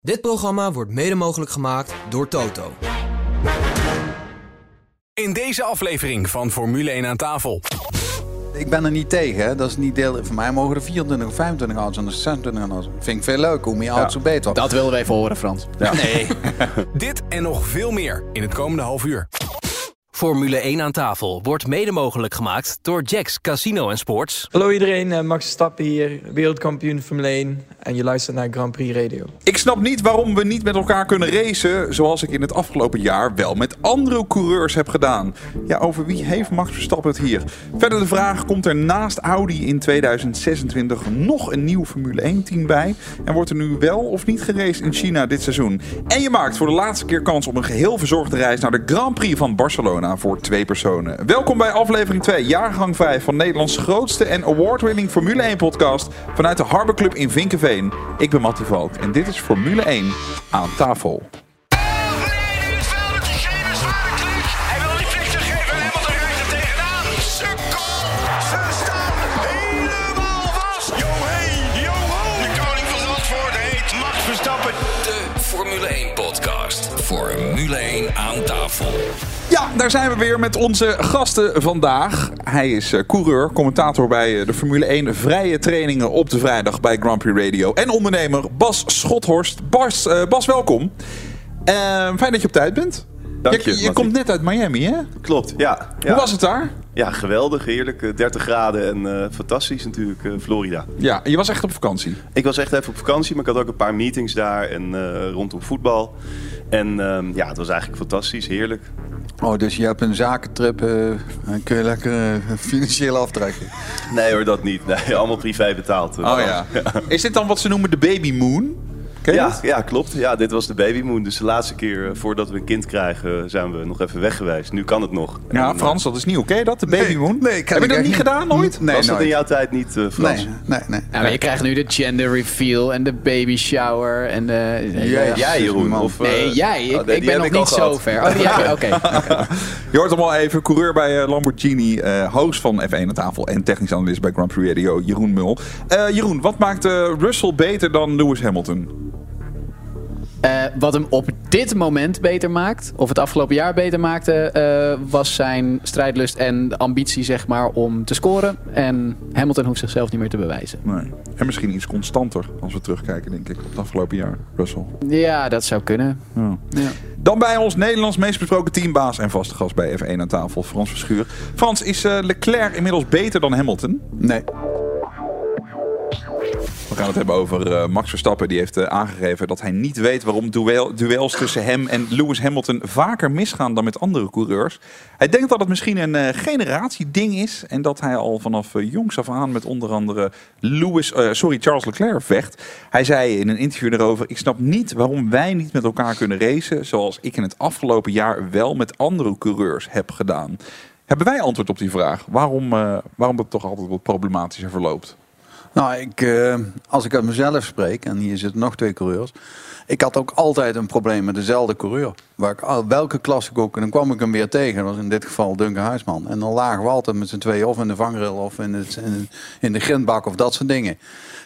Dit programma wordt mede mogelijk gemaakt door Toto. In deze aflevering van Formule 1 aan tafel. Ik ben er niet tegen. Hè. Dat is niet deel. Voor mij mogen er 24 of 25 auto's en 26 auto's. Vind ik veel leuk. Hoe meer auto's, hoe beter. Dat wilden we even horen, Frans. Nee. Dit en nog veel meer in het komende half uur. Formule 1 aan tafel wordt mede mogelijk gemaakt door Jacks Casino Sports. Hallo iedereen, eh, Max Verstappen hier, wereldkampioen Formule 1 en je luistert naar Grand Prix Radio. Ik snap niet waarom we niet met elkaar kunnen racen zoals ik in het afgelopen jaar wel met andere coureurs heb gedaan. Ja, over wie heeft Max Verstappen het hier? Verder de vraag, komt er naast Audi in 2026 nog een nieuw Formule 1 team bij? En wordt er nu wel of niet geraced in China dit seizoen? En je maakt voor de laatste keer kans op een geheel verzorgde reis naar de Grand Prix van Barcelona voor twee personen. Welkom bij aflevering 2, jaargang 5 van Nederlands grootste en award-winning Formule 1 podcast vanuit de Harbor Club in Vinkenveen. Ik ben Mattie Valk en dit is Formule 1 aan tafel. Formule 1 aan tafel. Ja, daar zijn we weer met onze gasten vandaag. Hij is eh, coureur, commentator bij eh, de Formule 1 vrije trainingen op de vrijdag bij Grand Prix Radio. En ondernemer Bas Schothorst. Bas, eh, Bas welkom. Eh, fijn dat je op tijd bent. Dank je, je, je komt net uit Miami, hè? Klopt, ja. ja. Hoe was het daar? Ja, geweldig, heerlijk. eh, 30 graden en eh, fantastisch natuurlijk, eh, Florida. Ja, je was echt op vakantie. Ik was echt even op vakantie, maar ik had ook een paar meetings daar en eh, rondom voetbal. En ehm, ja, het was eigenlijk fantastisch, heerlijk. Oh, dus je hebt een zakentrip. eh, dan kun je lekker eh, financieel aftrekken. Nee hoor, dat niet. Nee, allemaal privé betaald. Oh ja. Is dit dan wat ze noemen de baby moon? Ken je Ja, dat? ja, klopt. Ja, dit was de babymoon. Dus de laatste keer eh, voordat we een kind krijgen zijn we nog even weg geweest. Nu kan het nog. Ja, En, eh, Frans, dat is nieuw. Ken je dat, de baby moon? nee, Heb je ik dat niet niet. gedaan nooit? Nee, was dat in jouw tijd niet, eh, Frans? Nee, nee, nee. Ja, maar je krijgt nu de gender reveal en de baby shower en de... Jij, Jeroen? Of, eh, Nee, jij. Ik, oh, nee, ik ben nog niet zo ver. Oh, jij, oké. Je hoort hem al even, coureur bij Lamborghini, eh, host van F1 aan tafel en technisch analist bij Grand Prix Radio, Jeroen Mul. Eh, Jeroen, wat maakt eh, Russell beter dan Lewis Hamilton? Eh, wat hem op dit moment beter maakt, of het afgelopen jaar beter maakte, eh, was zijn strijdlust en de ambitie zeg maar, om te scoren. En Hamilton hoeft zichzelf niet meer te bewijzen. Nee. En misschien iets constanter als we terugkijken, denk ik, op het afgelopen jaar, Russell. Ja, dat zou kunnen. Ja. Ja. Dan bij ons Nederlands meest besproken teambaas en vaste gast bij F1 aan tafel, Frans Verschuur. Frans, is eh, Leclerc inmiddels beter dan Hamilton? Nee. Gaan het hebben over eh, Max Verstappen. Die heeft eh, aangegeven dat hij niet weet waarom duel, duels tussen hem en Lewis Hamilton vaker misgaan dan met andere coureurs. Hij denkt dat het misschien een eh, generatieding is en dat hij al vanaf jongs af aan met onder andere Lewis, sorry, Charles Leclerc vecht. Hij zei in een interview erover: Ik snap niet waarom wij niet met elkaar kunnen racen zoals ik in het afgelopen jaar wel met andere coureurs heb gedaan. Hebben wij antwoord op die vraag? Waarom, eh, waarom dat toch altijd wat problematischer verloopt? Nou, ik, eh, als ik uit mezelf spreek, en hier zitten nog twee coureurs. Ik had ook altijd een probleem met dezelfde coureur. Waar ik, welke klas ik ook, en dan kwam ik hem weer tegen. Dat was in dit geval Duncan Huisman. En dan lagen we altijd met z'n tweeën of in de vangrail of in, het, in, in de grindbak of dat soort dingen.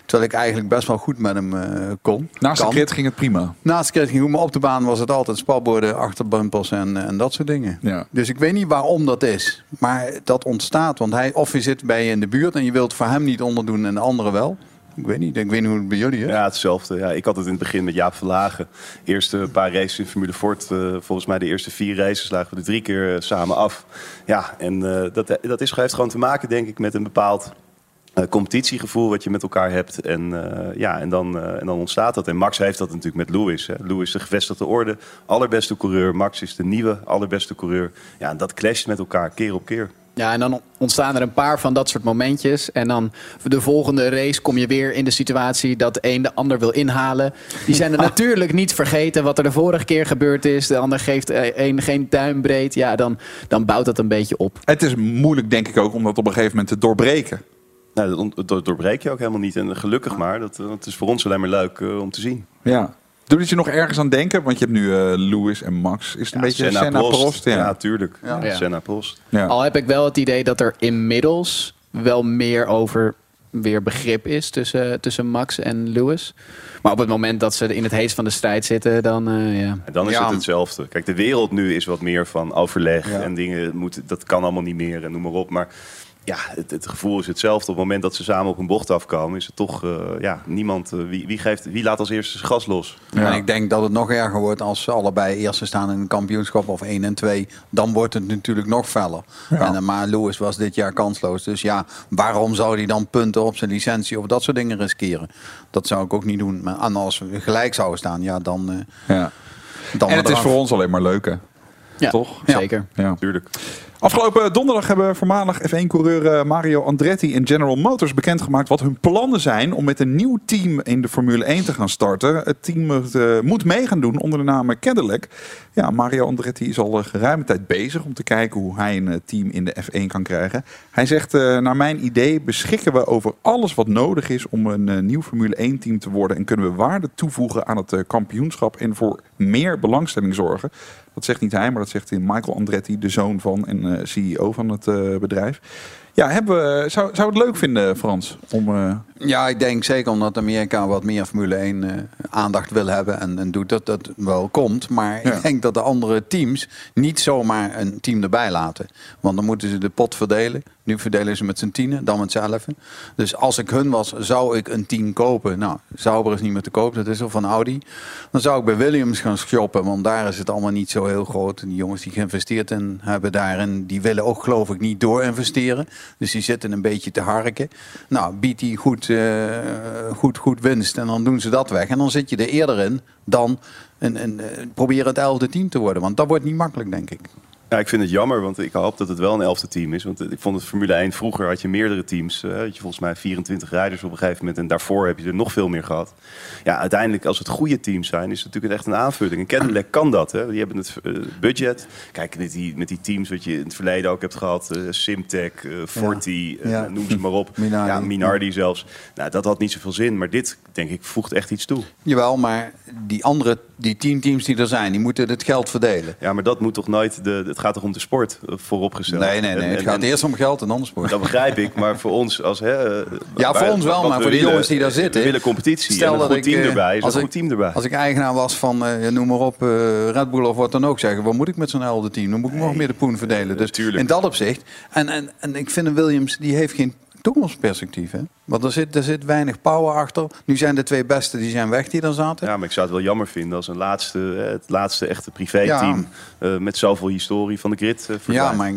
Terwijl ik eigenlijk best wel goed met hem eh, kon. Naast de Kan. crit ging het prima. Naast de krit ging goed, maar op de baan was het altijd spatborden, achterbumpers en, en dat soort dingen. Ja. Dus ik weet niet waarom dat is. Maar dat ontstaat, want hij, of je zit bij je in de buurt en je wilt voor hem niet onderdoen en de anderen wel. Ik weet niet, ik weet niet hoe het bij jullie is. Ja, hetzelfde. Ja, ik had het in het begin met Jaap Verlagen. Eerste paar races in Formule Ford. eh, volgens mij de eerste vier races lagen we er drie keer eh, samen af. Ja, en eh, dat, dat is, heeft gewoon te maken, denk ik, met een bepaald eh, competitiegevoel wat je met elkaar hebt. En, eh, ja, en, dan, eh, en dan ontstaat dat. En Max heeft dat natuurlijk met Lewis. Hè. Lewis is de gevestigde orde, allerbeste coureur. Max is de nieuwe, allerbeste coureur. Ja, en dat clasht met elkaar, keer op keer. Ja, en dan ontstaan er een paar van dat soort momentjes. En dan de volgende race kom je weer in de situatie dat de een de ander wil inhalen. Die zijn er natuurlijk niet vergeten wat er de vorige keer gebeurd is. De ander geeft een geen duimbreed. Ja, dan, dan bouwt dat een beetje op. Het is moeilijk, denk ik ook, om dat op een gegeven moment te doorbreken. Nou, dat doorbreek je ook helemaal niet. En gelukkig maar, dat, eh, dat is voor ons alleen maar leuk eh, om te zien. Ja. Doe je nog ergens aan denken? Want je hebt nu eh Lewis en Max. Is het een beetje Senna, Prost? Ja, Ja. tuurlijk. Ja. Ja. Senna Prost. Ja. Al heb ik wel het idee dat er inmiddels wel meer over weer begrip is tussen, tussen Max en Lewis. Maar op het moment dat ze in het heest van de strijd zitten, dan eh, ja. Dan is Ja. het hetzelfde. Kijk, de wereld nu is wat meer van overleg Ja. en dingen moeten, dat kan allemaal niet meer en noem maar op. Maar ja, het, het gevoel is hetzelfde. Op het moment dat ze samen op een bocht afkomen, is het toch eh, ja, niemand. eh, wie, wie, geeft, wie laat als eerste zijn gas los? En ik denk dat het nog erger wordt als ze allebei eerste staan in een kampioenschap of 1 en 2. Dan wordt het natuurlijk nog feller. En, eh, maar Lewis was dit jaar kansloos. Dus ja, waarom zou hij dan punten op zijn licentie of dat soort dingen riskeren? Dat zou ik ook niet doen. Maar als we gelijk zouden staan, ja, dan, eh, Ja. dan En het is voor ons alleen maar leuk, hè? ja Toch? Zeker. Ja. Tuurlijk. Afgelopen donderdag hebben voormalig F1-coureur eh, Mario Andretti en General Motors bekendgemaakt wat hun plannen zijn om met een nieuw team in de Formule 1 te gaan starten. Het team eh, moet mee gaan doen onder de naam Cadillac. Ja, Mario Andretti is al een geruime tijd bezig om te kijken hoe hij een eh, team in de F1 kan krijgen. Hij zegt, eh, naar mijn idee beschikken we over alles wat nodig is om een eh, nieuw Formule 1 team te worden en kunnen we waarde toevoegen aan het eh, kampioenschap en voor meer belangstelling zorgen. Dat zegt niet hij, maar dat zegt Michael Andretti, de zoon van en eh, CEO van het eh, bedrijf. Ja, hebben we, zou, zou het leuk vinden, Frans, om... eh, Ja, ik denk zeker omdat Amerika wat meer Formule 1 eh, aandacht wil hebben en, en doet dat dat wel komt. Maar Ja. ik denk dat de andere teams niet zomaar een team erbij laten. Want dan moeten ze de pot verdelen. Nu verdelen ze met z'n tienen, dan met z'n elfen. Dus als ik hun was, zou ik een team kopen. Nou, Sauber is niet meer te koop, dat is al van Audi. Dan zou ik bij Williams gaan shoppen, want daar is het allemaal niet zo heel groot. Die jongens die geïnvesteerd in hebben daarin, die willen ook geloof ik niet doorinvesteren. Dus die zitten een beetje te harken. Nou, biedt die goed, eh, goed, goed winst en dan doen ze dat weg. En dan zit je er eerder in dan een, eh, proberen het elfde team te worden. Want dat wordt niet makkelijk, denk ik. Ja, ik vind het jammer, want ik hoop dat het wel een elfde team is. Want ik vond het Formule 1 vroeger had je meerdere teams. eh, had je volgens mij 24 rijders op een gegeven moment. En daarvoor heb je er nog veel meer gehad. Ja, uiteindelijk als het goede teams zijn, is het natuurlijk echt een aanvulling. En Cadillac kan dat. Hè. Die hebben het eh, budget. Kijk, met die, met die teams wat je in het verleden ook hebt gehad. eh Simtech, Forti, Ja. noem ze maar op. Minardi. Ja, Minardi zelfs. Nou, dat had niet zoveel zin. Maar dit, denk ik, voegt echt iets toe. Jawel, maar die andere, die tien teams die er zijn, die moeten het geld verdelen. Ja, maar dat moet toch nooit... De, het gaat toch om de sport eh, vooropgesteld. Nee, nee, nee. En- Het en- gaat en- eerst om geld en anders sport. Dat begrijp ik, maar voor ons als... Hè, eh, Ja, voor ons wel, maar we voor de jongens die daar We zitten. willen competitie Stel en een dat goed ik, team eh, erbij is als een ik- goed team erbij. Als ik eigenaar was van, noem maar op, Red Bull of wat dan ook zeggen. Wat moet ik met zo'n helder team? Dan moet ik nog meer de poen verdelen. Dus in dat opzicht. En, en, en ik vind een Williams, die heeft geen toekomstperspectief. Hè? Want er zit, er zit weinig power achter. Nu zijn de twee beste, die zijn weg die daar zaten. Ja, maar ik zou het wel jammer vinden als een laatste, het laatste echte privéteam... eh, met zoveel historie van de grid eh, verdwijnt. Ja, maar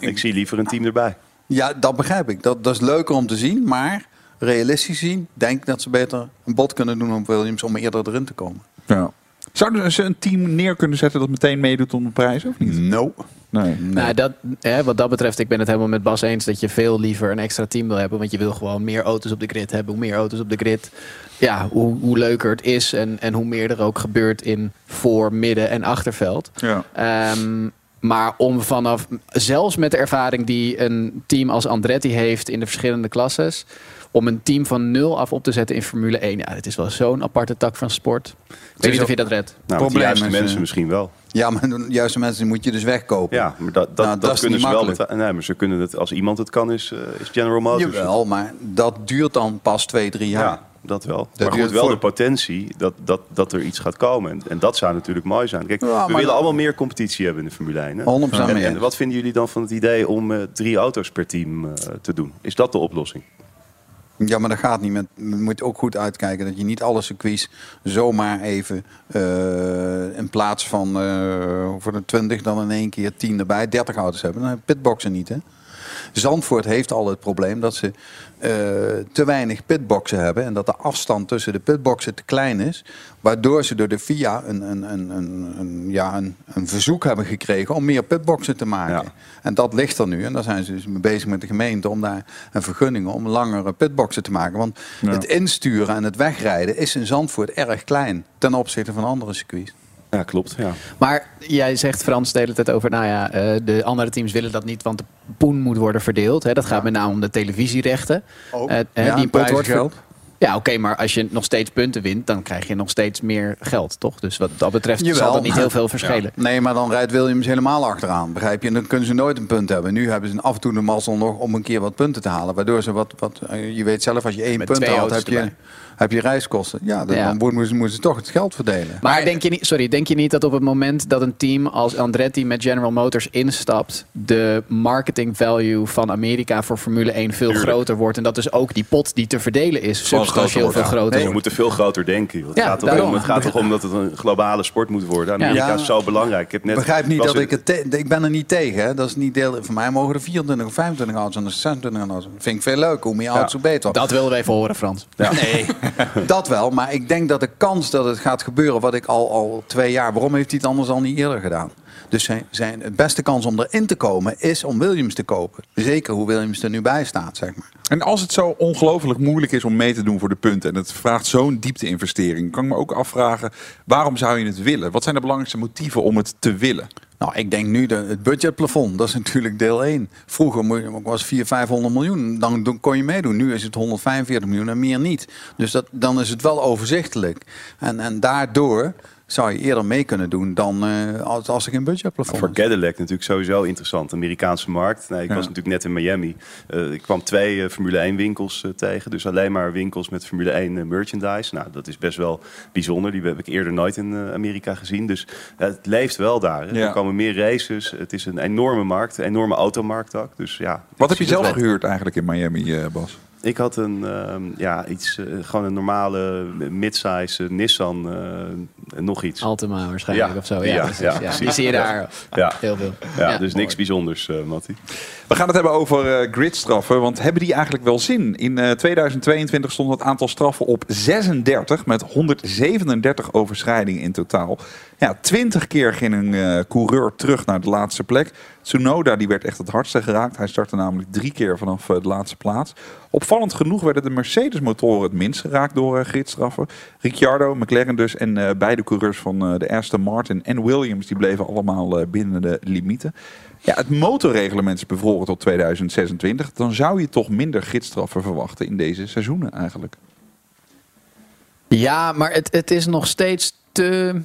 Ik zie liever een team erbij. ja, dat begrijp ik. Dat, dat is leuker om te zien. Maar realistisch gezien denk ik dat ze beter een bod kunnen doen op Williams om eerder erin te komen. ja. Zouden ze een team neer kunnen zetten dat meteen meedoet om de prijs, of niet? No. Nee. Nou, dat, hè, wat dat betreft, ik ben het helemaal met Bas eens dat je veel liever een extra team wil hebben. Want je wil gewoon meer auto's op de grid hebben. Hoe meer auto's op de grid, ja, hoe, hoe leuker het is. En, en hoe meer er ook gebeurt in voor, midden en achterveld. Ja. Ehm, maar om vanaf, zelfs met de ervaring die een team als Andretti heeft in de verschillende klasses, om een team van nul af op te zetten in Formule 1, ja, het is wel zo'n aparte tak van sport. Ik weet niet of je dat redt. Nou, de Probleem juiste is, mensen eh, misschien wel. Ja, maar de juiste mensen moet je dus wegkopen. Ja, maar dat, dat, Nou, dat, dat is kunnen niet ze wel. makkelijk. Met, nee, maar ze kunnen het, als iemand het kan, is, eh, is General Motors. Jawel, maar dat duurt dan pas twee, drie jaar. Ja, dat wel. Dat maar goed, wel voor- de potentie dat, dat, dat er iets gaat komen. En, en dat zou natuurlijk mooi zijn. Kijk, Ja, we willen dat- allemaal meer competitie hebben in de Formule 1. Hè? 100% en, mee en eens. wat vinden jullie dan van het idee om eh, drie auto's per team te doen? Is dat de oplossing? Ja, maar dat gaat niet met. Je moet ook goed uitkijken dat je niet alle circuits zomaar even eh, in plaats van eh, voor de 20 dan in één keer 10 erbij, 30 auto's hebben. Dan heb pitboxen niet. Hè? Zandvoort heeft al het probleem dat ze eh, te weinig pitboxen hebben en dat de afstand tussen de pitboxen te klein is, waardoor ze door de FIA een, een, een, een, een- ja, een, een verzoek hebben gekregen om meer pitboxen te maken. Ja. En dat ligt er nu en daar zijn ze dus mee bezig met de gemeente om daar een vergunning om langere pitboxen te maken. Want Ja. het insturen en het wegrijden is in Zandvoort erg klein ten opzichte van andere circuits. Ja, klopt. Ja. Maar jij zegt Frans de hele tijd over, nou ja, eh, de andere teams willen dat niet, want de poen moet worden verdeeld. Hè. Dat gaat met name om de televisierechten. Ook. Eh, hè, Ja, die pot wordt prijzengeld. Ja, oké, maar als je nog steeds punten wint, dan krijg je nog steeds meer geld, toch? Dus wat dat betreft Jawel. zal dat niet heel veel verschillen. Nee, maar dan rijdt Williams helemaal achteraan. Begrijp je? En dan kunnen ze nooit een punt hebben. Nu hebben ze af en toe de mazzel nog om een keer wat punten te halen. Waardoor ze wat. wat eh, je weet zelf, als je één Met punt haalt, heb je, erbij. Heb je reiskosten. Ja, dan, Ja. dan moeten ze, moeten ze toch het geld verdelen. Maar denk je, niet, sorry, denk je niet dat op het moment dat een team als Andretti met General Motors instapt, de marketing value van Amerika voor Formule 1 veel Tuurlijk. groter wordt? En dat dus ook die pot die te verdelen is substantieel groter veel wordt, groter We wordt. moeten veel groter denken. Het, Ja, gaat toch daarom. om, het gaat toch om dat het een globale sport moet worden. Amerika Ja. is zo belangrijk. Ik heb net, Begrijp niet dat ik het. te- ik ben er niet tegen. Hè. Dat is niet deel. Voor mij mogen er 24 of 25 auto's en er 26 auto's. Dat vind ik veel leuk. Hoe meer auto's, hoe beter. Dat wilden we even horen, Frans. Nee, dat wel. Maar ik denk dat de kans dat het gaat gebeuren, wat ik al, al twee jaar, waarom heeft hij het anders al niet eerder gedaan? Dus zijn, zijn het beste kans om erin te komen is om Williams te kopen. Zeker hoe Williams er nu bij staat, zeg maar. En als het zo ongelooflijk moeilijk is om mee te doen voor de punten en het vraagt zo'n diepte-investering, kan ik me ook afvragen waarom zou je het willen? Wat zijn de belangrijkste motieven om het te willen? Nou, ik denk nu de, het budgetplafond, dat is natuurlijk deel 1. Vroeger was 400, 500 miljoen, dan dan kon je meedoen. Nu is het 145 miljoen en meer niet. Dus dat, dan is het wel overzichtelijk. En, en daardoor zou je eerder mee kunnen doen dan eh, als, als er geen budgetplafond Voor. Cadillac natuurlijk sowieso interessant. Amerikaanse markt. Nee, ik Ja. was natuurlijk net in Miami. Eh, ik kwam twee eh, Formule 1 winkels tegen. Dus alleen maar winkels met Formule 1 eh, merchandise. Nou, dat is best wel bijzonder. Die heb ik eerder nooit in Amerika gezien. Dus het leeft wel daar. hè. Ja. Er komen meer races. Het is een enorme markt. Een enorme automarkt ook. Dus ja. Wat ik heb je zelf gehuurd eigenlijk in Miami, Bas? Ik had een, ehm, ja, iets, gewoon een normale midsize eh, Nissan, nog iets. Altima waarschijnlijk Ja, of zo. Ja, ja, precies, ja, ja. precies. Die zie je daar Ja. heel veel. ja, dus mooi. niks bijzonders, eh Mattie. We gaan het hebben over eh, gridstraffen, want hebben die eigenlijk wel zin? In eh, 2022 stond het aantal straffen op 36 met 137 overschrijdingen in totaal. Ja, 20 keer ging een eh, coureur terug naar de laatste plek. Tsunoda die werd echt het hardste geraakt. Hij startte namelijk drie keer vanaf de laatste plaats. Opvallend genoeg werden de Mercedes-motoren het minst geraakt door eh, gridstraffen. Ricciardo, McLaren dus en eh, beide coureurs van eh, de Aston Martin en Williams die bleven allemaal eh, binnen de limieten. Ja, het motorreglement is bevroren tot 2026. Dan zou je toch minder gidsstraffen verwachten in deze seizoenen eigenlijk. Ja, maar het, het is nog steeds te.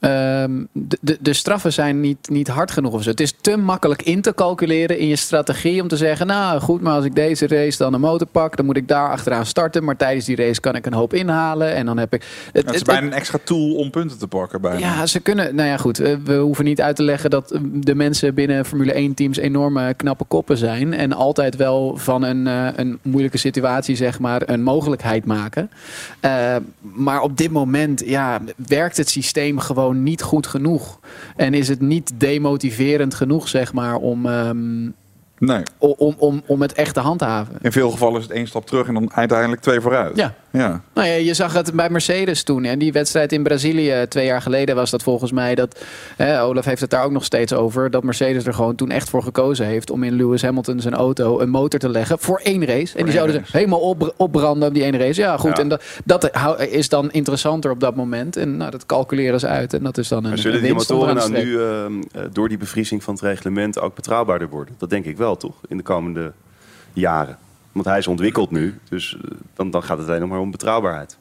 Ehm, de, de, de straffen zijn niet, niet hard genoeg of zo. Het is te makkelijk in te calculeren in je strategie om te zeggen: Nou goed, maar als ik deze race dan een motor pak, dan moet ik daar achteraan starten. Maar tijdens die race kan ik een hoop inhalen. En dan heb ik. Het, Het is bijna een extra tool om punten te pakken. Bijna. ja, ze kunnen. Nou ja, goed. eh, We hoeven niet uit te leggen dat eh, de mensen binnen Formule 1 teams enorme knappe koppen zijn. En altijd wel van een, eh, een moeilijke situatie, zeg maar, een mogelijkheid maken. Eh, maar op dit moment, ja, werkt het systeem gewoon niet goed genoeg. En is het niet demotiverend genoeg, zeg maar, om, ehm, Nee, om, om, om, om het echt te handhaven. in veel gevallen is het één stap terug en dan uiteindelijk twee vooruit. Ja. Ja. Nou ja, je zag het bij Mercedes toen. En die wedstrijd in Brazilië twee jaar geleden was dat volgens mij. Dat, hè, Olaf heeft het daar ook nog steeds over. Dat Mercedes er gewoon toen echt voor gekozen heeft. om in Lewis Hamilton zijn auto een motor te leggen. voor één race. En die zouden race. ze helemaal op, opbranden op die ene race. Ja, goed. Ja. En dat, dat is dan interessanter op dat moment. En nou, dat calculeren ze uit. En dat is dan een, Maar zullen die motoren nou nu ehm, eh, door die bevriezing van het reglement ook betrouwbaarder worden? Dat denk ik wel, toch? In de komende jaren. Want hij is ontwikkeld nu, dus eh, dan, dan gaat het alleen nog maar om betrouwbaarheid.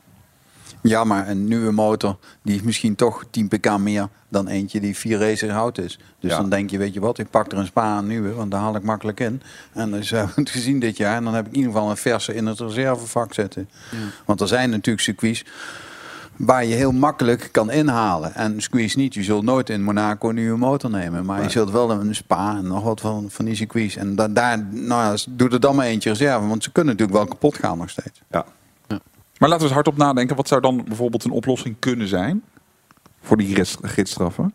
Ja, maar een nieuwe motor die heeft misschien toch 10 pk meer dan eentje die vier races oud is. Dus Ja. dan denk je, weet je wat, ik pak er een spa aan nieuwe, want daar haal ik makkelijk in. En dus hebben we het gezien dit jaar. En dan heb ik in ieder geval een verse in het reservevak zitten. Want er zijn natuurlijk circuits waar je heel makkelijk kan inhalen. En squeeze niet. Je zult nooit in Monaco een nieuwe motor nemen. Maar je zult wel een spa en nog wat van, van die circuits. En da- daar, nou ja, doe er dan maar eentje reserve. Want ze kunnen natuurlijk wel kapot gaan nog steeds. Ja. Maar laten we eens hardop nadenken. Wat zou dan bijvoorbeeld een oplossing kunnen zijn? Voor die gids- gidsstraffen?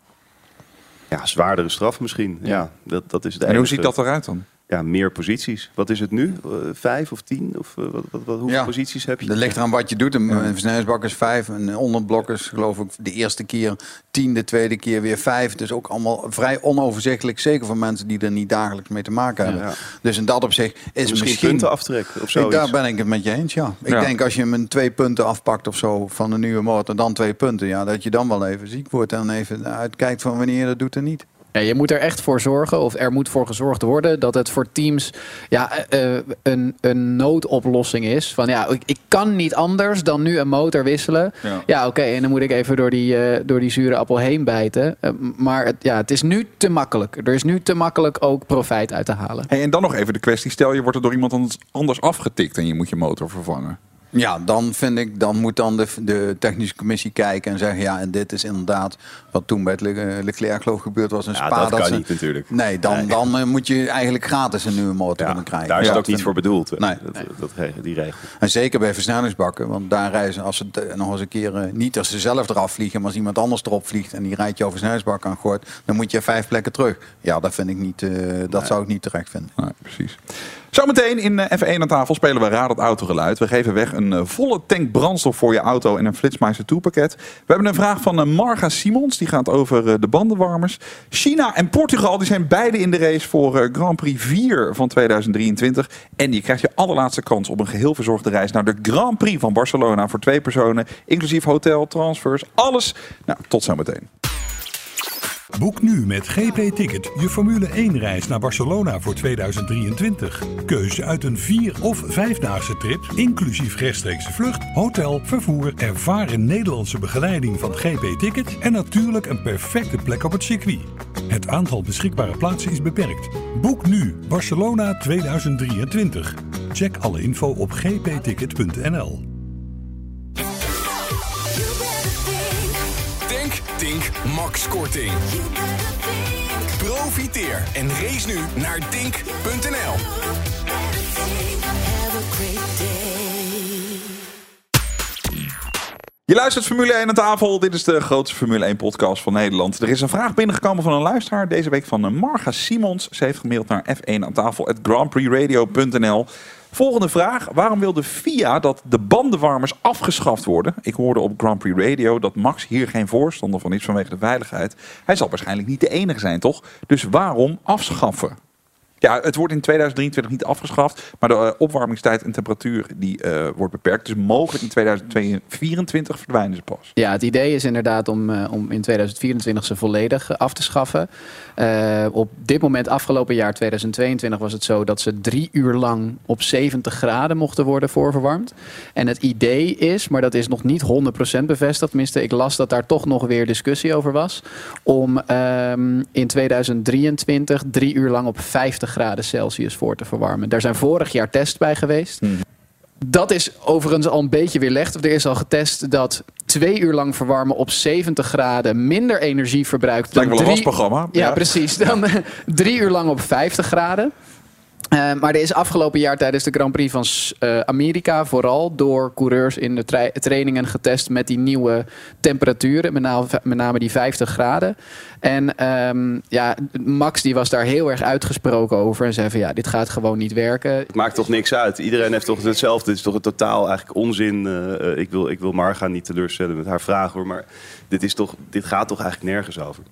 Ja, zwaardere straf misschien. Ja, dat, dat is het En hoe ziet dat eruit dan? Ja, meer posities. Wat is het nu? Eh, vijf of tien? Of eh, wat, wat, wat, hoeveel Ja. posities heb je? Dat ligt eraan wat je doet. Een, een versnellingsbak is vijf. Een onderblok is geloof ik de eerste keer tien. De tweede keer weer vijf. Dus ook allemaal vrij onoverzichtelijk. Zeker voor mensen die er niet dagelijks mee te maken hebben. Ja. Dus in dat opzicht is misschien, misschien... punten aftrekken of Ik, zoiets. daar ben ik het met je eens, ja. Ik Ja. denk als je hem een twee punten afpakt of zo van een nieuwe motor, dan twee punten. Ja, dat je dan wel even ziek wordt en even uitkijkt van wanneer je dat doet en niet. Ja, je moet er echt voor zorgen, of er moet voor gezorgd worden, dat het voor teams ja, eh, eh, een, een noodoplossing is. Van ja, ik, ik kan niet anders dan nu een motor wisselen. Ja. Ja, oké, en dan moet ik even door die, eh, door die zure appel heen bijten. Maar het, ja, het is nu te makkelijk. Er is nu te makkelijk ook profijt uit te halen. Hey, en dan nog even de kwestie, stel je wordt er door iemand anders- anders afgetikt en je moet je motor vervangen. Ja, dan vind ik, dan moet dan de, de technische commissie kijken en zeggen, ja, en dit is inderdaad wat toen bij het Le- Leclerc geloof gebeurd was. Een Ja, spa, dat kan ze- niet natuurlijk. Nee, dan, Nee. dan eh, moet je eigenlijk gratis een nieuwe motor Ja, kunnen krijgen. daar is het ook niet voor bedoeld, hè, Nee. dat, die regel. En zeker bij versnellingsbakken, want daar reizen als ze het, eh, nog eens een keer, eh, niet als ze zelf eraf vliegen, maar als iemand anders erop vliegt en die rijdt je over versnellingsbak aan gooit, dan moet je vijf plekken terug. Ja, dat vind ik niet, eh, dat zou ik niet terecht vinden. Nee, precies. Zometeen in eh, F1 aan tafel spelen we Raad het Autogeluid. We geven weg een eh, volle tank brandstof voor je auto en een Flitsmeister 2 pakket. We hebben een vraag van eh, Marga Simons. Die gaat over de bandenwarmers. China en Portugal die zijn beide in de race voor Grand Prix 4 van 2023. En je krijgt je allerlaatste kans op een geheel verzorgde reis naar de Grand Prix van Barcelona voor twee personen. Inclusief hotel, transfers, alles. Nou, tot zometeen. Boek nu met GP Ticket je Formule 1 reis naar Barcelona voor 2023. Keuze uit een 4 of 5-daagse trip, inclusief rechtstreekse vlucht, hotel, vervoer, ervaren Nederlandse begeleiding van GP Ticket en natuurlijk een perfecte plek op het circuit. Het aantal beschikbare plaatsen is beperkt. Boek nu Barcelona 2023. Check alle info op gpticket.nl. Tink, Max Korting. Profiteer en race nu naar tink.nl. Je luistert Formule 1 aan tafel. Dit is de grootste Formule 1 podcast van Nederland. Er is een vraag binnengekomen van een luisteraar. Deze week van eh, Marga Simons. Ze heeft gemaild naar f1 aan tafel grandprixradio.nl. Volgende vraag. Waarom wil de FIA dat de bandenwarmers afgeschaft worden? Ik hoorde op Grand Prix Radio dat Max hier geen voorstander van is vanwege de veiligheid. Hij zal waarschijnlijk niet de enige zijn, toch? Dus waarom afschaffen? Ja, het wordt in 2023 niet afgeschaft, maar de eh, opwarmingstijd en temperatuur die eh, wordt beperkt. Dus mogelijk in 2024 verdwijnen ze pas. Ja, het idee is inderdaad om, eh, om in 2024 ze volledig af te schaffen. Op dit moment, afgelopen jaar 2022, was het zo dat ze drie uur lang op 70 graden mochten worden voorverwarmd. En het idee is, maar dat is nog niet 100% bevestigd, tenminste, ik las dat daar toch nog weer discussie over was, om ehm, in 2023 drie uur lang op 50 graden Celsius voor te verwarmen. Daar zijn vorig jaar tests bij geweest. Dat is overigens al een beetje weerlegd. Er is al getest dat twee uur lang verwarmen op 70 graden minder energie verbruikt Lijkt wel een drie- wasprogramma. Ja, precies. Dan drie uur lang op 50 graden. Eh, maar er is afgelopen jaar tijdens de Grand Prix van eh, Amerika vooral door coureurs in de tra- trainingen getest met die nieuwe temperaturen, met name, die 50 graden. En ehm, ja, Max die was daar heel erg uitgesproken over en zei van ja, dit gaat gewoon niet werken. Het maakt toch niks uit. Iedereen heeft toch hetzelfde. Het is toch een totaal eigenlijk onzin. Eh, ik, wil, ik wil Marga niet teleurstellen met haar vraag hoor. Maar dit, is toch, dit gaat toch eigenlijk nergens over.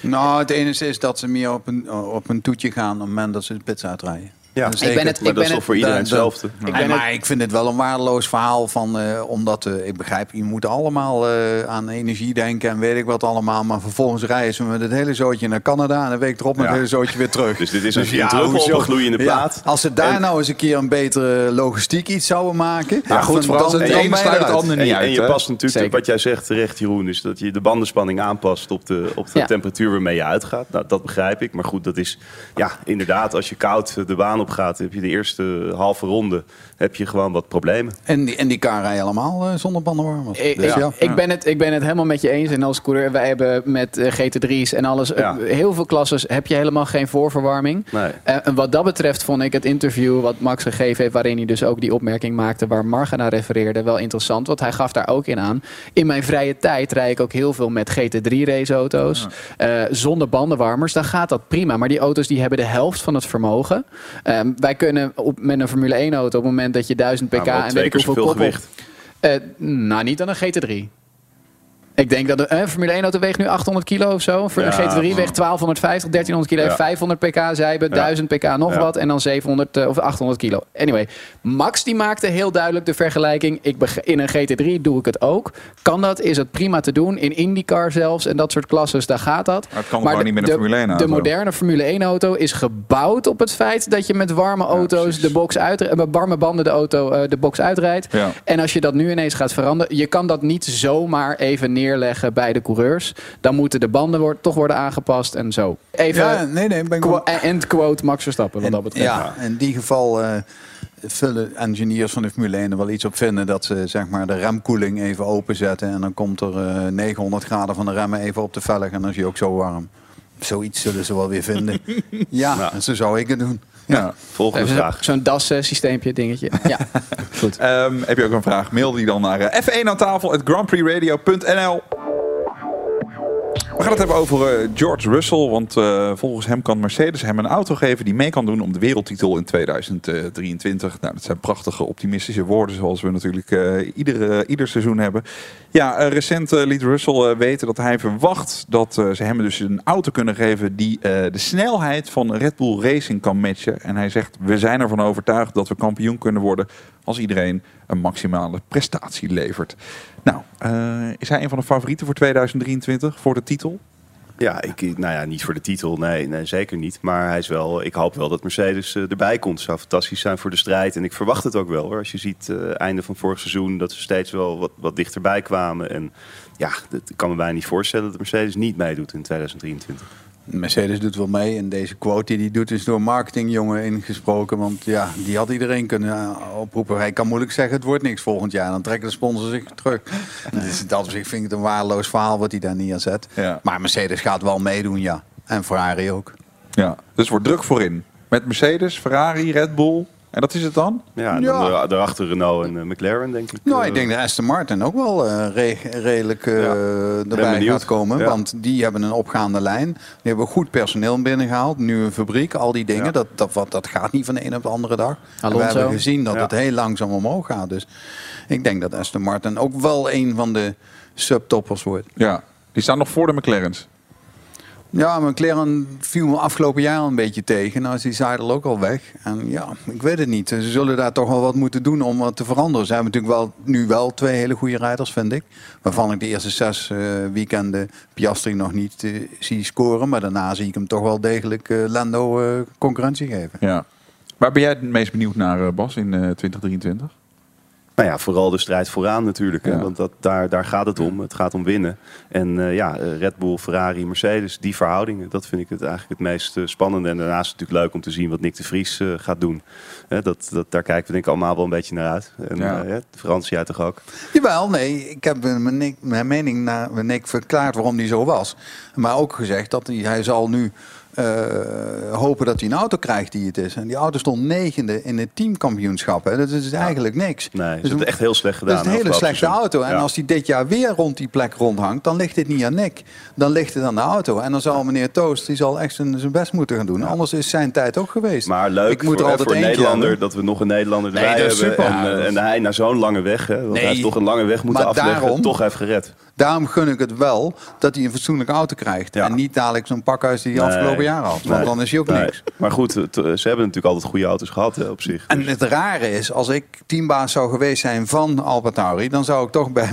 Nou, het enige is dat ze meer op een, op een toetje gaan op het moment dat ze de pits uitrijden. Ja, Dus Ik ben het- maar ik dat ben is toch het- voor iedereen hetzelfde. Ik ben maar ik vind het wel een waardeloos verhaal van, eh, omdat eh, ik begrijp, je moet allemaal eh, aan energie denken en weet ik wat allemaal. Maar vervolgens rijden ze met het hele zootje naar Canada en een week erop met Ja. het hele zootje weer terug. Dus dit is een ja, op een gloeiende Ja, plaat. als ze daar En- nou eens een keer een betere logistiek iets zouden maken. Ja, goed, dan- vooral dan- het dan ene je sluit het andere En niet je, en uit. je hè? past natuurlijk, Zeker. wat jij zegt terecht Jeroen, is dat je de bandenspanning aanpast op de, op de Ja. temperatuur waarmee je uitgaat. Nou, dat begrijp ik. Maar goed, dat is ja, inderdaad, als je koud de baan op gaat, heb je de eerste halve ronde, heb je gewoon wat problemen. En die, en die kar rijden allemaal eh, zonder bandenwarmers. Ik, Dus ik- ja. ik, ben het, ik ben het helemaal met je eens. En als coureur, wij hebben met eh, GT3's en alles, eh, heel veel klasses heb je helemaal geen voorverwarming. Nee. Eh, en wat dat betreft vond ik het interview wat Max gegeven heeft, waarin hij dus ook die opmerking maakte waar Marga naar refereerde, wel interessant. Want hij gaf daar ook in aan. In mijn vrije tijd rijd ik ook heel veel met GT3 raceauto's. eh, zonder bandenwarmers. Dan gaat dat prima. Maar die auto's die hebben de helft van het vermogen. Wij kunnen op, met een Formule 1 auto op het moment dat je 1000 pk Nou, en weet ik hoeveel zoveel koppel. gewicht. Eh, nou, niet dan een GT3. Ik denk dat de eh, Formule 1 auto weegt nu 800 kilo of zo. Voor Ja, de GT3 weegt man. 1250, 1300 kilo, Ja. heeft 500 pk. Ja. 1000 pk nog wat. En dan 700 eh, of 800 kilo. Anyway, Max die maakte heel duidelijk de vergelijking. Ik in een GT3 doe ik het ook. Kan dat? Is het prima te doen? In IndyCar zelfs en dat soort klasses, daar gaat dat. Maar het kan gewoon de- niet met een Formule 1 auto. De moderne Formule 1 auto is gebouwd op het feit dat je met warme auto's de box uit, eh, met warme banden de auto eh, de box uitrijdt. En als je dat nu ineens gaat veranderen, je kan dat niet zomaar even neerleggen bij de coureurs. Dan moeten de banden wordt, toch worden aangepast en zo. Even Ja, nee, nee, ben wel- end quote Max Verstappen wat dat betreft. Ja, in die geval eh, vullen engineers van de Formule 1 er wel iets op vinden dat ze zeg maar, de remkoeling even openzetten. En dan komt er eh, 900 graden van de remmen even op de velg en dan is hij ook zo warm. Zoiets zullen ze wel weer vinden. ja, Ja. en zo zou ik het doen. Ja. Volgende Even vraag. Zo'n DAS-systeempje dingetje. Ja, goed. Ehm, heb je ook een vraag? Mail die dan naar eh, F1 aan tafel, grandprixradio.nl. We gaan het hebben over eh, George Russell. Want eh, volgens hem kan Mercedes hem een auto geven die mee kan doen om de wereldtitel in 2023. Nou, dat zijn prachtige optimistische woorden zoals we natuurlijk eh, iedere, ieder seizoen hebben. Ja, eh, recent eh, liet Russell eh, weten dat hij verwacht dat eh, ze hem dus een auto kunnen geven die eh, de snelheid van Red Bull Racing kan matchen. En hij zegt, we zijn ervan overtuigd dat we kampioen kunnen worden als iedereen een maximale prestatie levert. Nou, eh, is hij een van de favorieten voor 2023 voor de titel? Ja, ik, nou ja, niet voor de titel, nee, nee, zeker niet. Maar hij is wel, ik hoop wel dat Mercedes eh, erbij komt. zou fantastisch zijn voor de strijd. En ik verwacht het ook wel hoor. Als je ziet, eh einde van vorig seizoen, dat ze steeds wel wat, wat dichterbij kwamen. En ja, dat ik kan me bijna niet voorstellen dat Mercedes niet meedoet in 2023. Mercedes doet wel mee en deze quote die hij doet is door een marketingjongen ingesproken. Want ja, die had iedereen kunnen eh, oproepen. Hij kan moeilijk zeggen het wordt niks volgend jaar. Dan trekken de sponsors zich terug. Dus in dat opzicht vind ik het een waardeloos verhaal wat hij daar neerzet. Ja. Maar Mercedes gaat wel meedoen, ja. En Ferrari ook. Ja, dus wordt druk voorin. Met Mercedes, Ferrari, Red Bull. En dat is het dan? Ja, en Ja. dan daar- daarachter Renault en eh, McLaren, denk ik. Nou, Eh, ik denk dat Aston Martin ook wel eh, re- redelijk eh, Ja. erbij gaat komen. Ja. Want die hebben een opgaande lijn. Die hebben goed personeel binnengehaald. Nu een fabriek, al die dingen. Ja. Dat, dat, wat- dat gaat niet van de een op de andere dag. En we hebben gezien dat Ja. het heel langzaam omhoog gaat. Dus ik denk dat Aston Martin ook wel een van de subtoppers wordt. Ja, die staan nog voor de McLaren's. Ja, McLaren viel me afgelopen jaar al een beetje tegen. Nou is die Seidel ook al weg. En ja, ik weet het niet. Ze zullen daar toch wel wat moeten doen om wat te veranderen. Ze hebben natuurlijk wel, nu wel twee hele goede rijders, vind ik. Waarvan ik de eerste zes eh, weekenden Piastri nog niet eh, zie scoren. Maar daarna zie ik hem toch wel degelijk eh, Lando concurrentie geven. Ja. Waar ben jij het meest benieuwd naar, Bas, in eh, 2023? Nou ja, vooral de strijd vooraan natuurlijk. Ja. want dat, daar, daar gaat het om. Het gaat om winnen. En eh, ja, eh, Red Bull, Ferrari, Mercedes, die verhoudingen. Dat vind ik het eigenlijk het meest eh, spannende. En daarnaast is het natuurlijk leuk om te zien wat Nick de Vries eh, gaat doen. Hè, dat, dat, daar kijken we denk ik allemaal wel een beetje naar uit. En Ja. ja. de Frans, jij toch ook? Jawel, nee. Ik heb mijn, Nick- mijn mening naar Nick verklaard waarom die zo was. Maar ook gezegd dat hij, hij zal nu eh, hopen dat hij een auto krijgt die het is. En die auto stond negende in het teamkampioenschap. Hè. Dat is eigenlijk niks. Nee, ze Dus echt heel slecht gedaan. Dat is een hele slechte auto. En Ja. als hij dit jaar weer rond die plek rondhangt, dan ligt dit niet aan Nick. Dan ligt het aan de auto. En dan zal meneer Toost, die zal echt zijn, zijn best moeten gaan doen. Anders is zijn tijd ook geweest. Maar leuk Ik moet voor, er hè, altijd voor een Nederlander dat we nog een Nederlander Nee, erbij is hebben. En, eh, en hij na zo'n lange weg, hè, want Nee. hij heeft toch een lange weg moeten Maar afleggen, daarom- toch heeft gered. Daarom gun ik het wel dat hij een fatsoenlijke auto krijgt. En niet dadelijk zo'n pakhuis die hij Nee. afgelopen jaar had. Want Nee. dan is hij ook Nee. niks. Maar goed, het, eh, ze hebben natuurlijk altijd goede auto's gehad hè, op zich. En het rare is, als ik teambaas zou geweest zijn van Tauri, dan zou ik toch bij,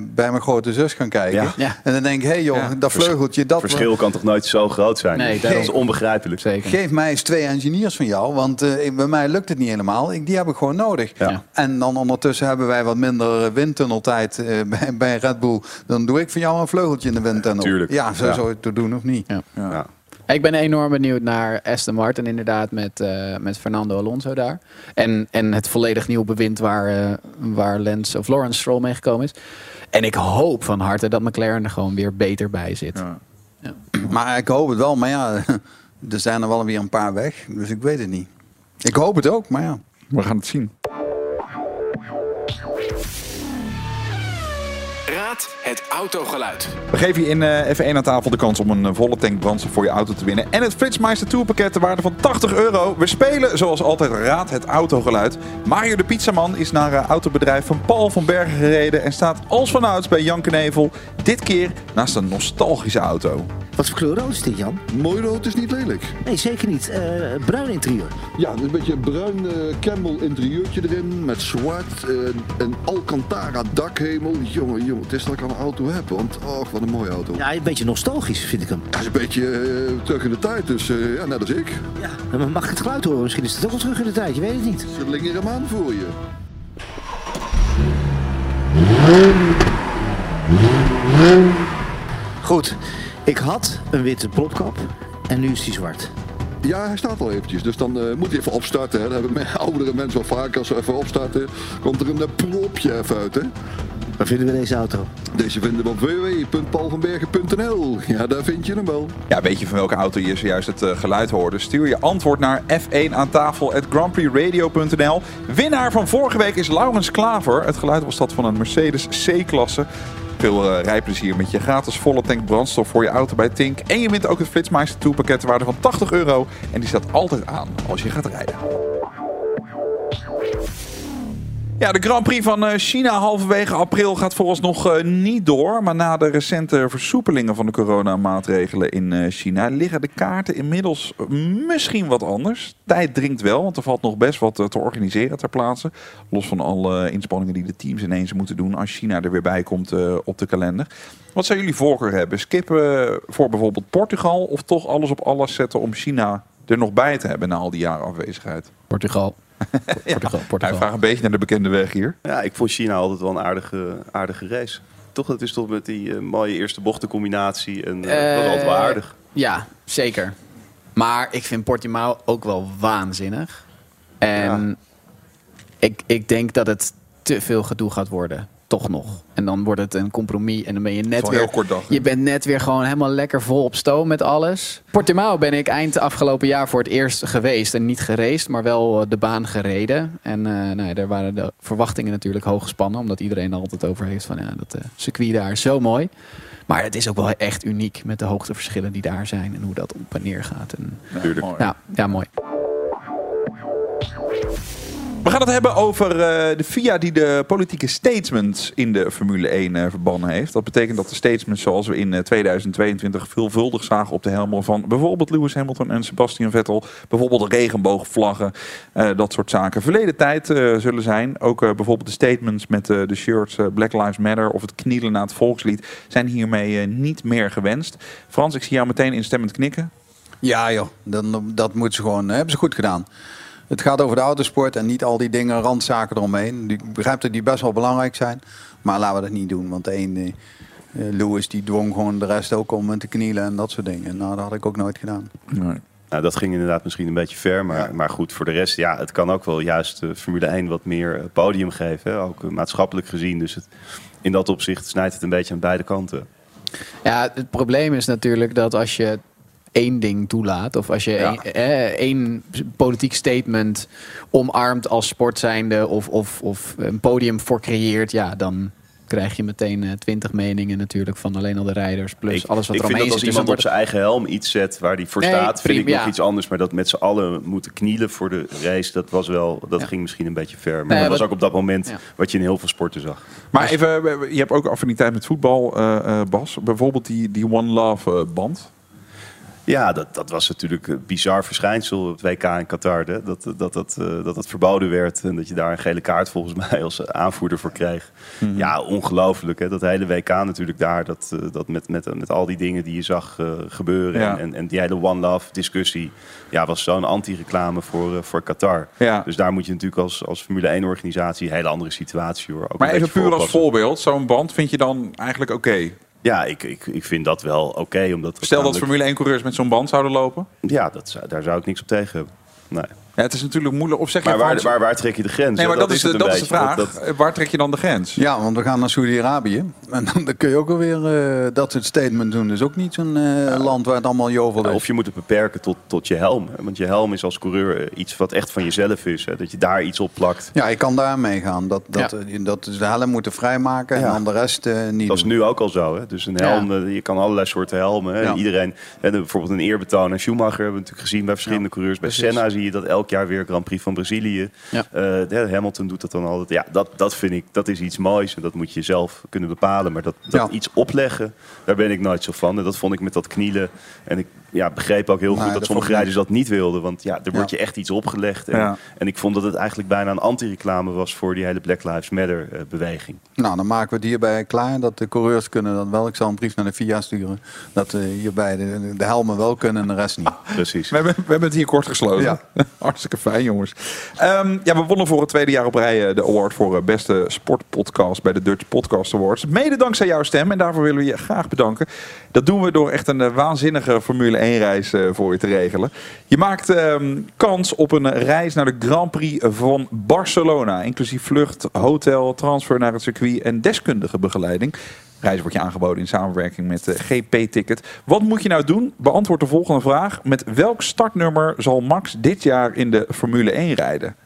bij mijn grote zus gaan kijken. Ja. Ja. En dan denk ik, hé hey joh, Ja. dat vleugeltje, dat Het verschil kan toch nooit zo groot zijn? Nee, dat daarom. is onbegrijpelijk. Zeker. Geef mij eens twee engineers van jou, want eh, bij mij lukt het niet helemaal. Ik, die heb ik gewoon nodig. Ja. En dan ondertussen hebben wij wat minder windtunneltijd eh, bij, bij Red Bull. Dan doe ik van jou een vleugeltje in de windtunnel. Tuurlijk. Ja, zo Ja. zou je het te doen of niet. Ja. Ja. Ik ben enorm benieuwd naar Aston Martin inderdaad met, eh, met Fernando Alonso daar. En, en het volledig nieuwe bewind waar, eh, waar Lance, of Lawrence Stroll meegekomen is. En ik hoop van harte dat McLaren er gewoon weer beter bij zit. Ja. Maar ik hoop het wel, maar ja, er zijn er wel weer een paar weg. Dus ik weet het niet. Ik hoop het ook, maar ja. We gaan het zien. Het autogeluid. We geven je in eh, F1 aan tafel de kans om een eh, volle tank brandstof voor je auto te winnen. En het Flitsmeister Tourpakket ter waarde van 80 euro. We spelen zoals altijd Raad het autogeluid. Mario de Pizzaman is naar eh, autobedrijf van Paul van Bergen gereden. En staat als vanouds bij Jan Knevel. Dit keer naast een nostalgische auto. Wat voor kleur rood is dit, Jan? Mooi rood is niet lelijk. Nee, zeker niet. Eh, bruin interieur. Ja, een beetje een bruin eh Campbell interieurtje erin met zwart. eh, een Alcantara dakhemel. Jongen, jongen, het is dat ik al een auto heb. Want, oh, wat een mooie auto. Ja, een beetje nostalgisch vind ik hem. Hij is een beetje eh, terug in de tijd, dus eh, ja, net als ik. Ja, maar mag ik het geluid horen? Misschien is het ook wel terug in de tijd, je weet het niet. Ze lingen hem aan voor je. Goed, ik had een witte plopkap en nu is die zwart. Ja, hij staat al eventjes, dus dan eh, moet hij even opstarten. Hè. Dat hebben oudere mensen wel vaak. Als ze even opstarten, komt er een propje even uit. Hè. Waar vinden we deze auto? Deze vinden we op www.paulvanbergen.nl. Ja, daar vind je hem wel. Ja, weet je van welke auto je zojuist het eh, geluid hoorde? Stuur je antwoord naar F1 aan tafel at grandprixradio.nl. Winnaar van vorige week is Laurens Klaver. Het geluid was dat van een Mercedes C-klasse. Veel eh, rijplezier met je gratis volle tank brandstof voor je auto bij Tink. En je wint ook het Flitsmeister Tourpakket ter waarde van 80 euro. En die staat altijd aan als je gaat rijden. Ja, de Grand Prix van eh, China halverwege april gaat vooralsnog eh, niet door. Maar na de recente versoepelingen van de coronamaatregelen in eh, China liggen de kaarten inmiddels misschien wat anders. Tijd dringt wel, want er valt nog best wat te organiseren ter plaatse. Los van alle inspanningen die de teams ineens moeten doen als China er weer bij komt op de kalender. Wat zou jullie voorkeur hebben? Skippen voor bijvoorbeeld Portugal of toch alles op alles zetten om China er nog bij te hebben na al die jaren afwezigheid? Portugal. Portugal, Portugal. Hij vraagt een beetje naar de bekende weg hier. Ja, ik vond China altijd wel een aardige, aardige race. Toch, dat is toch met die eh, mooie eerste bochtencombinatie. En eh, dat was altijd wel Eh, aardig. Ja, zeker. Maar ik vind Portimao ook wel waanzinnig. En ik, ik denk dat het te veel gedoe gaat worden. Toch nog. En dan wordt het een compromis. En dan ben je net weer. kort dag, je bent net weer gewoon helemaal lekker vol op stoom met alles. Portimao ben ik eind afgelopen jaar voor het eerst geweest. En niet geraced, maar wel eh, de baan gereden. En eh, nou ja, daar waren de verwachtingen natuurlijk hoog gespannen. Omdat iedereen er altijd over heeft van ja, dat eh, circuit daar is zo mooi. Maar het is ook wel echt uniek met de hoogteverschillen die daar zijn. En hoe dat op en neer gaat. En, ja, mooi. We gaan het hebben over eh, de FIA die de politieke statements in de Formule 1 eh, verbannen heeft. Dat betekent dat de statements zoals we in eh, 2022 veelvuldig zagen op de helmen van bijvoorbeeld Lewis Hamilton en Sebastian Vettel. Bijvoorbeeld regenboogvlaggen, dat soort zaken. Verleden tijd zullen zijn. Ook bijvoorbeeld de statements met de shirts Black Lives Matter of het knielen na het volkslied zijn hiermee niet meer gewenst. Frans, ik zie jou meteen instemmend knikken. Ja joh, dan, dat moeten ze gewoon, hebben ze goed gedaan. Het gaat over de autosport en niet al die dingen, randzaken eromheen. Ik begrijp dat die best wel belangrijk zijn. Maar laten we dat niet doen. Want de een, eh, eh, Lewis, die dwong gewoon de rest ook om te knielen en dat soort dingen. Nou, dat had ik ook nooit gedaan. Nou, dat ging inderdaad misschien een beetje ver. Maar, maar goed, voor de rest, ja, het kan ook wel juist de Formule 1 wat meer eh, podium geven. Hè? Ook eh, maatschappelijk gezien. Dus het, in dat opzicht snijdt het een beetje aan beide kanten. Ja, het probleem is natuurlijk dat als je één ding toelaat, of als je Ja. één, eh, één politiek statement omarmt als sport zijnde, of, of, of een podium voor creëert, ja, dan krijg je meteen eh, twintig meningen natuurlijk van alleen al de rijders, plus ik, alles wat ik er vind omheen dat als zit. Dus iemand op zijn eigen helm iets zet waar hij voor Nee, staat, vind ik nog ja. iets anders. Maar dat met z'n allen moeten knielen voor de race, dat, was wel, dat ging misschien een beetje ver. Maar Nee, dat was ook op dat moment ja. wat je in heel veel sporten zag. Maar even, je hebt ook affiniteit met voetbal, eh, eh, Bas. Bijvoorbeeld die, die One Love eh, band. Ja, dat, dat was natuurlijk een bizar verschijnsel op het WK in Qatar. Hè? Dat, dat, dat, eh, dat het verboden werd en dat je daar een gele kaart volgens mij als aanvoerder voor kreeg. Mhm. Ja, ongelooflijk. Hè? Dat hele WK natuurlijk daar, dat, eh, dat met, met, met al die dingen die je zag eh, gebeuren. Ja. En, en, en die hele One Love discussie ja, was zo'n anti-reclame voor, voor Qatar. Ja. Dus daar moet je natuurlijk als, als Formule 1 organisatie een hele andere situatie hoor. Ook Maar even puur als voorbeeld, zo'n band vind je dan eigenlijk oké? Ja, ik, ik, ik vind dat wel oké. omdat Stel dat namelijk- Formule 1 coureurs met zo'n band zouden lopen. Ja, dat, daar zou ik niks op tegen hebben. Nee. Ja, het is natuurlijk moeilijk. Of zeg je Maar waar, Frans- waar, waar trek je de grens? Nee, maar dat, is, de, dat is de vraag. Dat- dat- Eh, Waar trek je dan de grens? Ja, want we gaan naar Saudi-Arabië. En dan, dan kun je ook alweer eh, dat soort statement doen. Dat is ook niet zo'n eh, land waar het allemaal jovel Ja, is. of je moet het beperken tot, tot je helm. Want je helm is als coureur iets wat echt van jezelf is. Hè. Dat je daar iets op plakt. Ja, ik kan daar mee gaan. Dat, dat, dat is de helm moeten vrijmaken en dan de rest eh, niet Dat is doen. nu ook al zo. Hè? Dus een helm, je kan allerlei soorten helmen. Hè? Ja. Iedereen, hè, de- bijvoorbeeld een eerbetoon aan Schumacher hebben we natuurlijk gezien bij verschillende coureurs. Bij precies. Senna zie je dat elk jaar weer Grand Prix van Brazilië. Ja. Eh, Hamilton doet dat dan altijd. Ja, dat, dat vind ik, dat is iets moois. En dat moet je zelf kunnen bepalen. Maar dat, dat Ja. iets opleggen, daar ben ik nooit zo van. En dat vond ik met dat knielen. En ik ja, begreep ook heel Nee, goed dat, dat sommige rijders dat niet wilden. Want ja, er wordt je echt iets opgelegd. En, Ja. en ik vond dat het eigenlijk bijna een anti-reclame was voor die hele Black Lives Matter eh, beweging. Nou, dan maken we het hierbij klaar. Dat de coureurs kunnen dat wel. Ik zal een brief naar de FIA sturen. Dat eh, hierbij de, de helmen wel kunnen en de rest niet. Precies. We hebben, we hebben het hier kort gesloten. Ja. Hartstikke fijn, jongens. Ehm, ja, we wonnen voor het tweede jaar op rij eh, de award voor beste sportpodcast bij de Dutch Podcast Awards. Mede dankzij jouw stem en daarvoor willen we je graag bedanken. Dat doen we door echt een waanzinnige Formule 1 reis eh, voor je te regelen. Je maakt ehm, kans op een reis naar de Grand Prix van Barcelona. Inclusief vlucht, hotel, transfer naar het circuit en deskundige begeleiding. Reis wordt je aangeboden in samenwerking met de GP-ticket. Wat moet je nou doen? Beantwoord de volgende vraag. Met welk startnummer zal Max dit jaar in de Formule 1 rijden?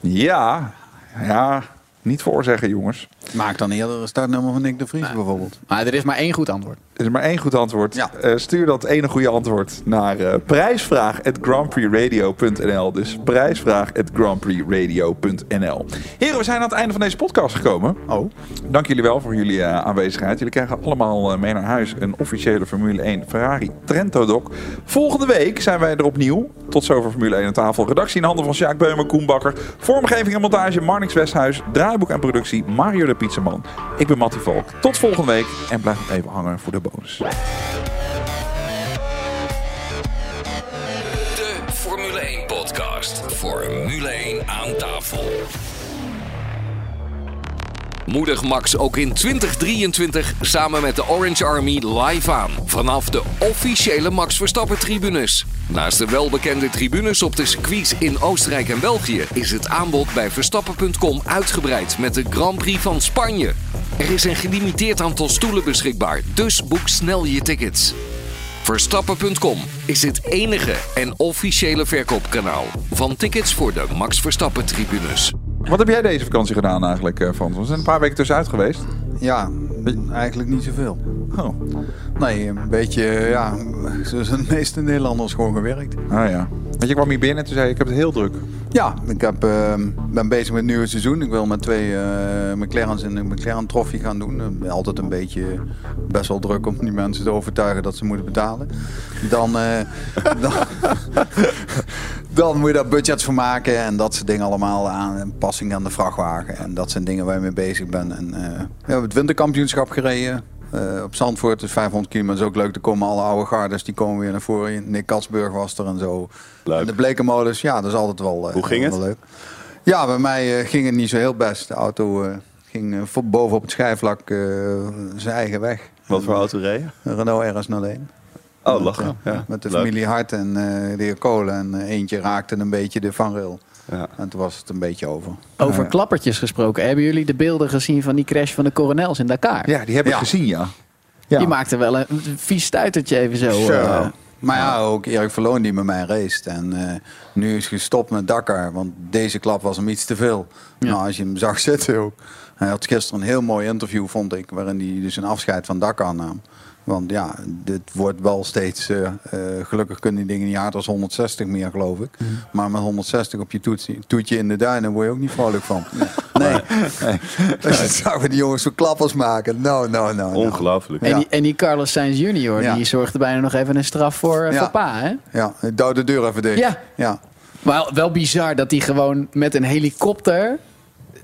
Ja, ja, niet voorzeggen jongens. Maak dan eerder een startnummer van Nick de Vries bijvoorbeeld. Maar er is maar één goed antwoord. Er is maar één goed antwoord. Ja. Eh, stuur dat ene goede antwoord naar uh, prijsvraag.grandprixradio.nl. Dus prijsvraag.grandprixradio.nl. Heren, we zijn aan het einde van deze podcast gekomen. Oh. Dank jullie wel voor jullie eh, aanwezigheid. Jullie krijgen allemaal eh, mee naar huis een officiële Formule 1 Ferrari Trento Doc. Volgende week zijn wij er opnieuw. Tot zover Formule 1 aan tafel. Redactie in handen van Sjaak Beumer, Koen Bakker. Vormgeving en montage Marnix Westhuis. Draaiboek en productie Mario de Pizzaman. Ik ben Mattie Valk. Tot volgende week en blijf nog even hangen voor de bonus. De Formule 1 podcast. Formule 1 aan tafel. Moedig Max ook in 2023 samen met de Orange Army live aan. Vanaf de officiële Max Verstappen tribunes. Naast de welbekende tribunes op de circuits in Oostenrijk en België... is het aanbod bij Verstappen.com uitgebreid met de Grand Prix van Spanje. Er is een gelimiteerd aantal stoelen beschikbaar, dus boek snel je tickets. Verstappen.com is het enige en officiële verkoopkanaal van tickets voor de Max Verstappen tribunes. Wat heb jij deze vakantie gedaan eigenlijk, eh, Frans? We zijn een paar weken tussenuit geweest. Ja, eigenlijk niet zoveel. Oh, Nee, een beetje, ja, zoals de meeste Nederlanders gewoon gewerkt. ah ja. Want je kwam hier binnen en toen zei je, ik heb het heel druk. Ja, ik heb, eh, ben bezig met het nieuwe seizoen. Ik wil met twee eh McLaren's in een McLaren Trophy gaan doen. Ben altijd een beetje best wel druk om die mensen te overtuigen dat ze moeten betalen. Dan, eh, dan, dan moet je daar budgets voor maken en dat soort dingen allemaal aan. Passing aan de vrachtwagen. En dat zijn dingen waar je mee bezig bent. En, we hebben het winterkampioenschap gereden. Eh, op Zandvoort, dus 500 kilometer is ook leuk. Er komen alle oude gardes, die komen weer naar voren. Nick Katsburg was er en zo. Leuk. En de blekenmolens, ja, dat is altijd wel, eh, Hoe ging het? leuk. Ja, bij mij eh, ging het niet zo heel best. De auto ging eh, voor- boven op het schijfvlak zijn eigen weg. Wat voor auto reed je? Renault RS01. Oh, Met, lachen. eh, Ja, met de leuk. familie Hart en de heer Kolen. En eentje raakte een beetje de vangrail. Ja. En toen was het een beetje over. Over Ja. klappertjes gesproken. Hebben jullie de beelden gezien van die crash van de Coronels in Dakar? Ja, die heb ik Ja. gezien, ja. ja. Die maakte wel een vies stuitertje even zo. Zo. eh. Maar ja, ook Erik Verloon die met mij race. En eh, nu is gestopt met Dakar, want deze klap was hem iets te veel. Nou, als je hem zag zitten ook. Hij had gisteren een heel mooi interview, vond ik, waarin hij dus een afscheid van Dakar nam. Want ja, dit wordt wel steeds, eh, eh, gelukkig kunnen die dingen niet harder als 160 meer, geloof ik. Maar met 160 op je toetje, toetje in de duinen word je ook niet vrolijk van. Nee. nee. We die jongens zo klappers maken. Nou, nou, nou. Ongelooflijk. En, Ja. die, en die Carlos Sainz junior, Ja. die zorgde bijna nog even een straf voor, eh, Ja. voor pa, hè? Ja, douw de deur even dicht. Ja. ja. Maar wel bizar dat hij gewoon met een helikopter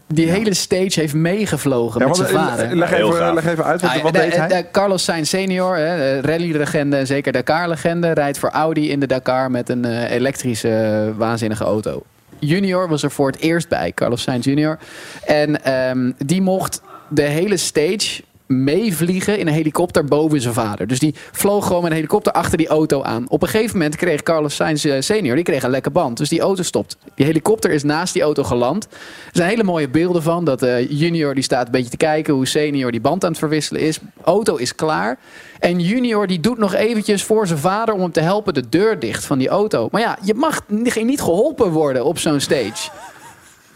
die hele stage heeft meegevlogen Ja, met zijn eh, vader. leg, even, leg even uit, wat, Ah, wat de- deed hij? de Carlos Sainz senior, hè, rally-legende en zeker Dakar-legende, rijdt voor Audi in de Dakar met een eh, elektrische eh, waanzinnige auto. Junior was er voor het eerst bij, Carlos Sainz junior. En ehm, die mocht de hele stage meevliegen in een helikopter boven zijn vader. Dus die vloog gewoon met een helikopter achter die auto aan. Op een gegeven moment kreeg Carlos Sainz eh, senior die kreeg een lekke band. Dus die auto stopt. Die helikopter is naast die auto geland. Er zijn hele mooie beelden van. Dat eh, junior die staat een beetje te kijken hoe senior die band aan het verwisselen is. Auto is klaar. En junior die doet nog eventjes voor zijn vader om hem te helpen de deur dicht van die auto. Maar ja, je mag niet geholpen worden op zo'n stage.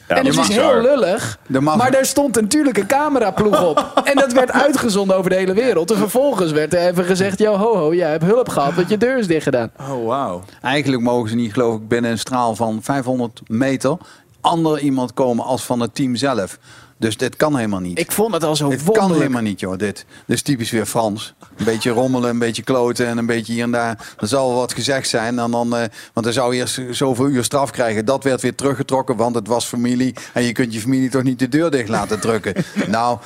En het is heel lullig. Maar daar stond natuurlijk een cameraploeg op. En dat werd uitgezonden over de hele wereld. En vervolgens werd er even gezegd... Yo, ho, ho, jij hebt hulp gehad, want je deur is dicht gedaan. Oh, wauw. Eigenlijk mogen ze niet, geloof ik, binnen een straal van 500 meter ander iemand komen als van het team zelf. Dus dit kan helemaal niet. Ik vond het al zo Het kan helemaal niet, joh, dit. Dit is typisch weer Frans. Een beetje rommelen, een beetje kloten en een beetje hier en daar. Er zal wel wat gezegd zijn. En dan, eh, want dan zou je eerst zoveel uur straf krijgen. Dat werd weer teruggetrokken, want het was familie. En je kunt je familie toch niet de deur dicht laten drukken. nou,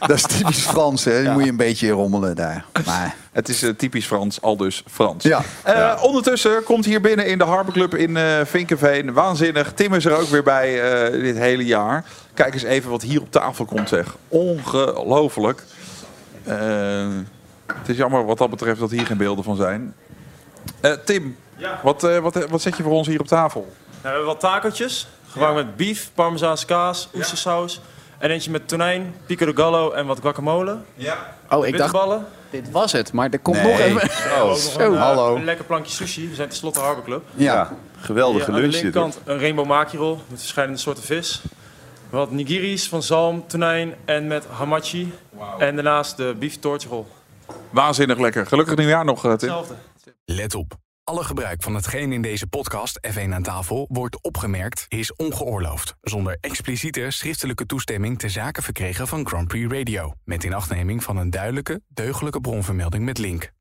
dat is typisch Frans, hè. Dan moet je een beetje rommelen daar. Maar... Het is eh, typisch Frans, al dus Frans. Ja. Eh, Ondertussen komt hier binnen in de Harbor Club in Vinkenveen. Waanzinnig. Tim is er ook weer bij dit hele jaar. Kijk eens even wat hier op tafel komt, zeg. Ongelooflijk. Eh, het is jammer wat dat betreft dat hier geen beelden van zijn. Eh, Tim, wat, eh, wat, wat zet je voor ons hier op tafel? Nou, we hebben wat takeltjes. Gewoon met beef, parmezaanse kaas, oestersaus. En eentje met tonijn, pico de gallo en wat guacamole. Ja. Oh, ik dacht, dit was het. Maar er komt Nee. nog even... Nog Zo. een, eh, hallo. een lekker plankje sushi. We zijn tenslotte Harbor Club. Ja. Geweldige Hier aan de lunch dit. linkerkant een rainbow makirol met verschillende soorten vis. Wat nigiris van zalm, tonijn en met hamachi. En daarnaast de beef torchrol. Waanzinnig lekker. Gelukkig nieuwjaar nog, eh, Tim. Hetzelfde. Let op. Alle gebruik van hetgeen in deze podcast F1 aan tafel wordt opgemerkt is ongeoorloofd. Zonder expliciete schriftelijke toestemming ter zake verkregen van Grand Prix Radio. Met inachtneming van een duidelijke, deugdelijke bronvermelding met link.